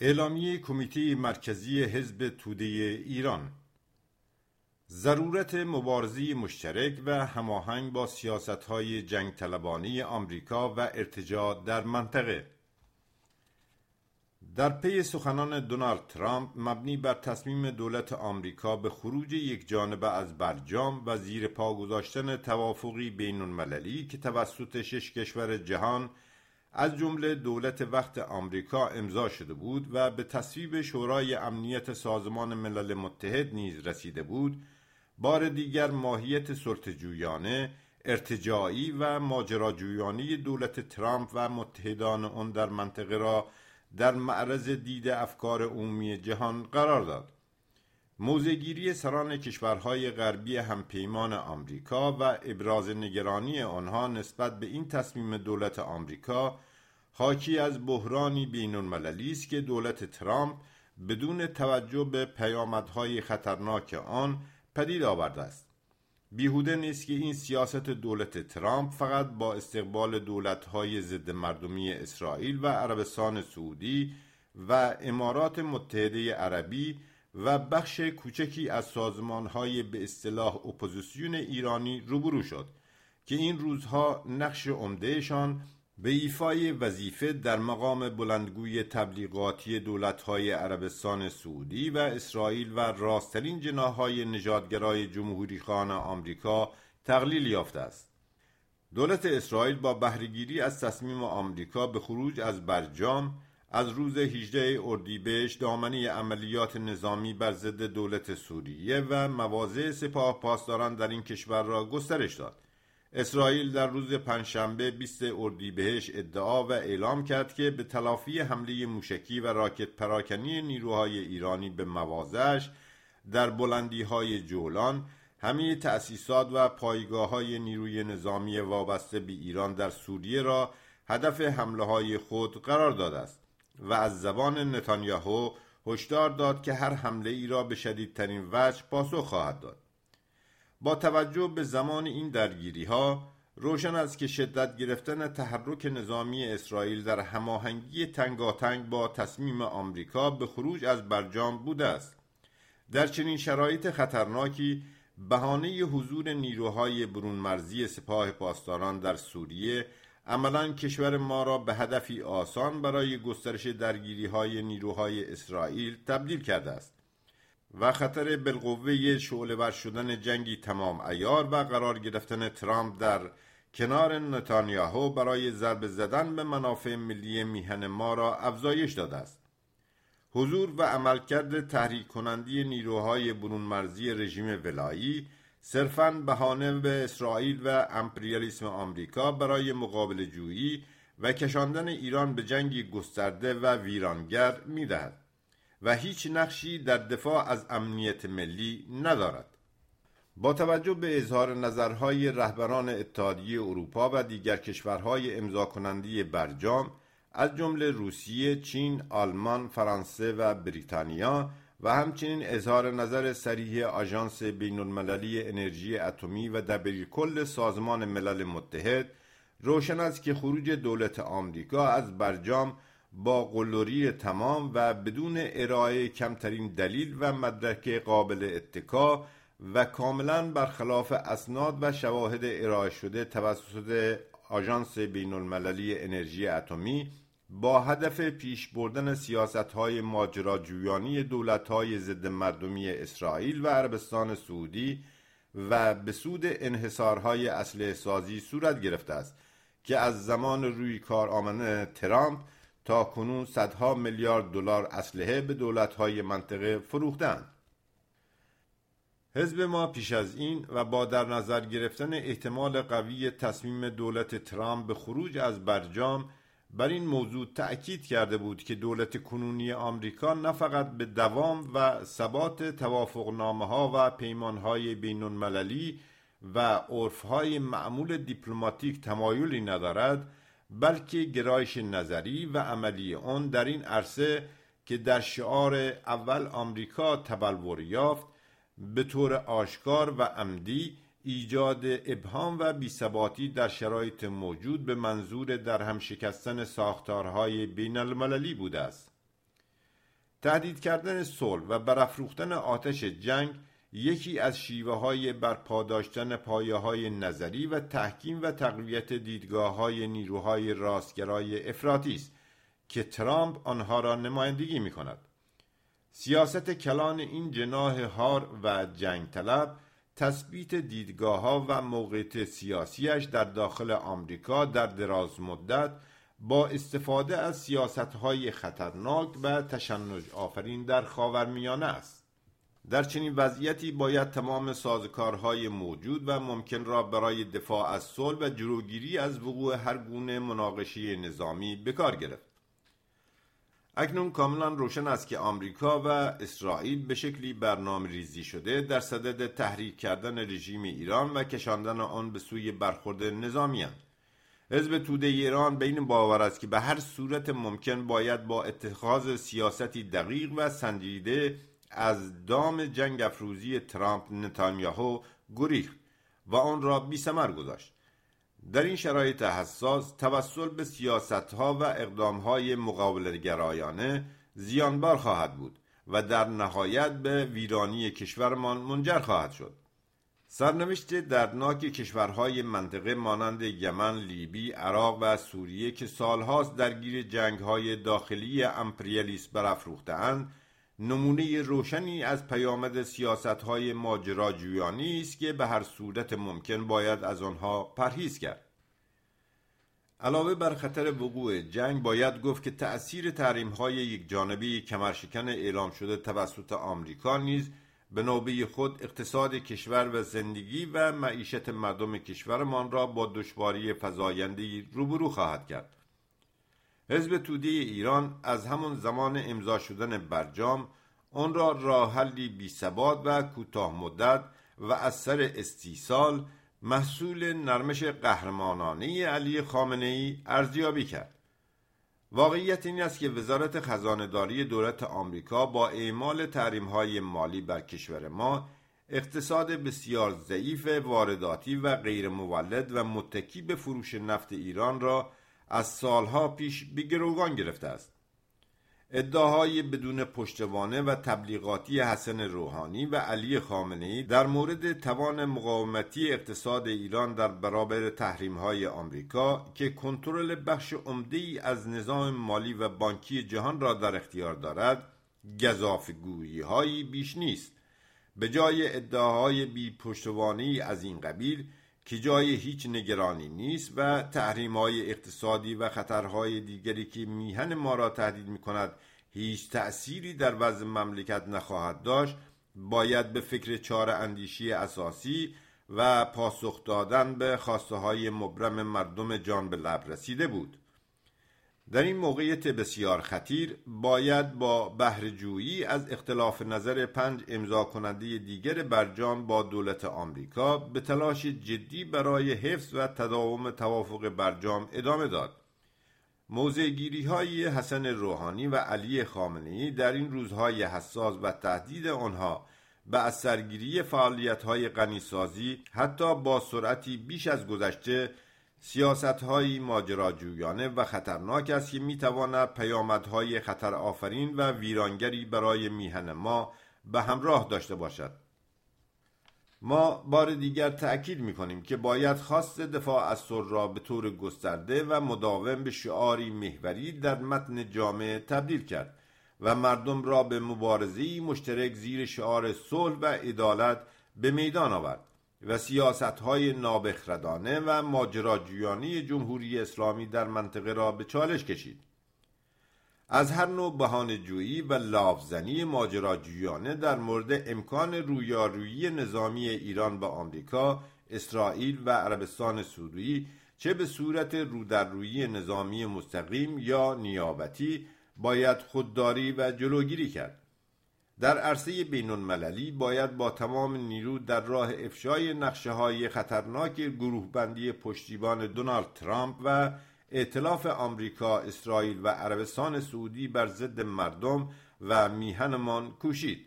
اعلامیه کمیته مرکزی حزب توده ایران. ضرورت مبارزه مشترک و هماهنگ با سیاستهای جنگ طلبانی آمریکا و ارتجاع در منطقه. در پی سخنان دونالد ترامپ مبنی بر تصمیم دولت آمریکا به خروج یک جانبه از برجام و زیر پا گذاشتن توافقی بین المللی که توسط شش کشور جهان از جمله دولت وقت آمریکا امضا شده بود و به تصویب شورای امنیت سازمان ملل متحد نیز رسیده بود. بار دیگر ماهیت سلطه‌جویانه ارتجاعی و ماجراجویانه دولت ترامپ و متحدان آن در منطقه را در معرض دید افکار عمومی جهان قرار داد. موزگیری سران کشورهای غربی همپیمان آمریکا و ابراز نگرانی آنها نسبت به این تصمیم دولت آمریکا حاکی از بحرانی بین است که دولت ترامپ بدون توجه به پیامدهای خطرناک آن پدید آورده است. بیهوده نیست که این سیاست دولت ترامپ فقط با استقبال دولتهای ضد مردمی اسرائیل و عربستان سعودی و امارات متحده عربی و بخش کوچکی از سازمانهای به اصطلاح اپوزیسیون ایرانی روبرو شد که این روزها نقش عمدهشان به ایفای وظیفه در مقام بلندگوی تبلیغاتی دولتهای عربستان سعودی و اسرائیل و راسترین جناهای نژادگرای جمهوری خانه آمریکا تقلیل یافته است. دولت اسرائیل با بهرهگیری از تصمیم آمریکا به خروج از برجام از روز 18 اردیبهشت دامنه عملیات نظامی بر ضد دولت سوریه و مواضع سپاه پاسداران در این کشور را گسترش داد. اسرائیل در روز پنجشنبه 20 اردیبهشت ادعا و اعلام کرد که به تلافی حمله موشکی و راکت پراکنی نیروهای ایرانی به مواضعش در بلندی های جولان همه تأسیسات و پایگاه های نیروی نظامی وابسته به ایران در سوریه را هدف حمله های خود قرار داده است و از زبان نتانیاهو هشدار داد که هر حمله ای را به شدیدترین وجه پاسخ خواهد داد. با توجه به زمان این درگیری ها روشن است که شدت گرفتن تحرک نظامی اسرائیل در هماهنگی تنگاتنگ با تصمیم آمریکا به خروج از برجام بوده است. در چنین شرایط خطرناکی بهانه حضور نیروهای برون مرزی سپاه پاسداران در سوریه عملا کشور ما را به هدفی آسان برای گسترش درگیری های نیروهای اسرائیل تبدیل کرده است و خطر بالقوه شعله ور شدن جنگی تمام ایار و قرار گرفتن ترامپ در کنار نتانیاهو برای ضرب زدن به منافع ملی میهن ما را افزایش داده است. حضور و عملکرد تحریک کنندی نیروهای برون مرزی رژیم ولایی صرفاً بهانه به اسرائیل و امپریالیسم آمریکا برای مقابل جویی و کشاندن ایران به جنگی گسترده و ویرانگر می‌دهد. و هیچ نقشی در دفاع از امنیت ملی ندارد با توجه به اظهار نظرهای رهبران اتحادیه اروپا و دیگر کشورهای امضا کننده برجام از جمله روسیه، چین، آلمان، فرانسه و بریتانیا و همچنین اظهار نظر صریح آژانس بین المللی انرژی اتمی و کل سازمان ملل متحد روشن است که خروج دولت آمریکا از برجام با قلوری تمام و بدون ارائه کمترین دلیل و مدرک قابل اتکا و کاملا برخلاف اسناد و شواهد ارائه شده توسط آژانس بین المللی انرژی اتمی با هدف پیش بردن سیاست های ماجراجویانی دولت های ضد مردمی اسرائیل و عربستان سعودی و به سود انحصارهای اصل سازی صورت گرفته است که از زمان روی کار آمدن ترامپ تا کنون صدها میلیارد دلار اسلحه به دولت‌های منطقه فروختند. حزب ما پیش از این و با در نظر گرفتن احتمال قوی تصمیم دولت ترامپ به خروج از برجام بر این موضوع تأکید کرده بود که دولت کنونی آمریکا نه فقط به دوام و ثبات توافقنامه ها و پیمان های بین المللی و عرف های معمول دیپلماتیک تمایلی ندارد بلکه گرایش نظری و عملی آن در این عرصه که در شعار اول آمریکا تبلور یافت به طور آشکار و عمدی ایجاد ابهام و بیثباتی در شرایط موجود به منظور در هم شکستن ساختارهای بین المللی بوده است تهدید کردن صلح و برافروختن آتش جنگ یکی از شیوه های برپا داشتن پایه های نظری و تحکیم و تقویت دیدگاه های نیروهای راستگرای افراطی است که ترامپ آنها را نمایندگی می کند. سیاست کلان این جناه هار و جنگ طلب تثبیت دیدگاه ها و موقعیت سیاسیش در داخل آمریکا در دراز مدت با استفاده از سیاست های خطرناک و تشنج آفرین در خاورمیانه است. در چنین وضعیتی باید تمام سازکارهای موجود و ممکن را برای دفاع از صلح و جلوگیری از وقوع هر گونه مناقشه نظامی بکار گرفت. اکنون کاملا روشن است که آمریکا و اسرائیل به شکلی برنامه ریزی شده در صدد تحریک کردن رژیم ایران و کشاندن آن به سوی برخورد نظامی هستند. حزب توده ایران به این باور است که به هر صورت ممکن باید با اتخاذ سیاستی دقیق و سنجیده از دام جنگ افروزی ترامپ نتانیاهو گریخت و آن را بی گذاشت در این شرایط حساس توسل به سیاست ها و اقدام های مقابل گرایانه زیانبار خواهد بود و در نهایت به ویرانی کشورمان منجر خواهد شد. سرنوشت دردناک کشورهای منطقه مانند یمن، لیبی، عراق و سوریه که سالهاست درگیر جنگهای داخلی امپریالیست برافروختهاند نمونه روشنی از پیامد سیاست های ماجراجویانی است که به هر صورت ممکن باید از آنها پرهیز کرد. علاوه بر خطر وقوع جنگ باید گفت که تأثیر تحریم های یک جانبی کمرشکن اعلام شده توسط آمریکا نیز به نوبه خود اقتصاد کشور و زندگی و معیشت مردم کشورمان را با دشواری فزایندهای روبرو خواهد کرد. حزب توده ایران از همان زمان امضا شدن برجام آن را راه حلی بی و کوتاه مدت و از سر استیصال محصول نرمش قهرمانانه علی خامنه ای ارزیابی کرد. واقعیت این است که وزارت خزانهداری دولت آمریکا با اعمال های مالی بر کشور ما اقتصاد بسیار ضعیف وارداتی و غیر مولد و متکی به فروش نفت ایران را از سالها پیش به گروگان گرفته است. ادعاهای بدون پشتوانه و تبلیغاتی حسن روحانی و علی خامنه‌ای در مورد توان مقاومتی اقتصاد ایران در برابر های آمریکا که کنترل بخش عمده از نظام مالی و بانکی جهان را در اختیار دارد گزافگویی هایی بیش نیست. به جای ادعاهای بی پشتوانی از این قبیل که جای هیچ نگرانی نیست و تحریم های اقتصادی و خطرهای دیگری که میهن ما را تهدید می کند هیچ تأثیری در وضع مملکت نخواهد داشت باید به فکر چار اندیشی اساسی و پاسخ دادن به خواسته های مبرم مردم جان به لب رسیده بود. در این موقعیت بسیار خطیر باید با بهرهجویی از اختلاف نظر پنج امضا کننده دیگر برجام با دولت آمریکا به تلاش جدی برای حفظ و تداوم توافق برجام ادامه داد. موضعگیری های حسن روحانی و علی خامنه‌ای در این روزهای حساس و تهدید آنها به از سرگیری فعالیت های غنیسازی حتی با سرعتی بیش از گذشته سیاست های ماجراجویانه و خطرناک است که می‌تواند پیامدهای خطر آفرین و ویرانگری برای میهن ما به همراه داشته باشد. ما بار دیگر تأکید می کنیم که باید خواست دفاع از سر را به طور گسترده و مداوم به شعاری محوری در متن جامعه تبدیل کرد و مردم را به مبارزه مشترک زیر شعار صلح و عدالت به میدان آورد. و سیاست های نابخردانه و ماجراجویانه جمهوری اسلامی در منطقه را به چالش کشید از هر نوع بهانه جویی و لافزنی ماجراجویانه در مورد امکان رویارویی نظامی ایران با آمریکا، اسرائیل و عربستان سعودی چه به صورت رودررویی نظامی مستقیم یا نیابتی باید خودداری و جلوگیری کرد. در عرصه بین المللی باید با تمام نیرو در راه افشای نقشه های خطرناک گروه بندی پشتیبان دونالد ترامپ و ائتلاف آمریکا، اسرائیل و عربستان سعودی بر ضد مردم و میهنمان کوشید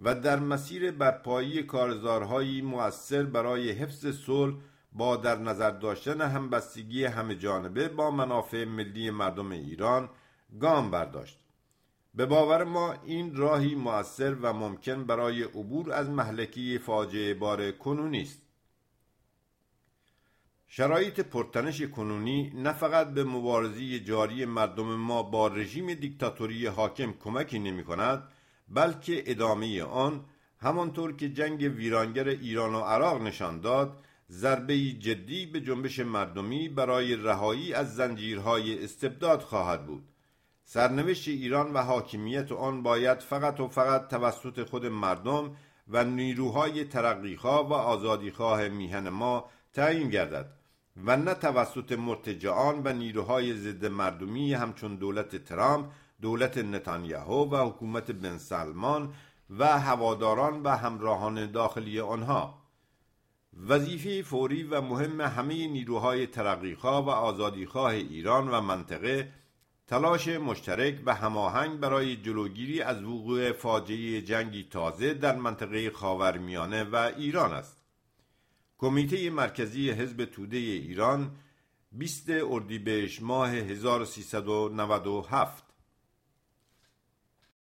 و در مسیر برپایی کارزارهایی مؤثر برای حفظ صلح با در نظر داشتن همبستگی همه جانبه با منافع ملی مردم ایران گام برداشت. به باور ما این راهی مؤثر و ممکن برای عبور از محلکی فاجعه بار کنونی است. شرایط پرتنش کنونی نه فقط به مبارزی جاری مردم ما با رژیم دیکتاتوری حاکم کمکی نمی کند بلکه ادامه آن همانطور که جنگ ویرانگر ایران و عراق نشان داد ضربه جدی به جنبش مردمی برای رهایی از زنجیرهای استبداد خواهد بود. سرنوشت ایران و حاکمیت آن باید فقط و فقط توسط خود مردم و نیروهای ترقیخواه و آزادیخواه میهن ما تعیین گردد و نه توسط مرتجعان و نیروهای ضد مردمی همچون دولت ترامپ دولت نتانیاهو و حکومت بن سلمان و هواداران و همراهان داخلی آنها. وظیفه فوری و مهم همه نیروهای ترقیخواه و آزادیخواه ایران و منطقه تلاش مشترک و هماهنگ برای جلوگیری از وقوع فاجعه جنگی تازه در منطقه خاورمیانه و ایران است. کمیته مرکزی حزب توده ایران 20 اردیبهشت ماه 1397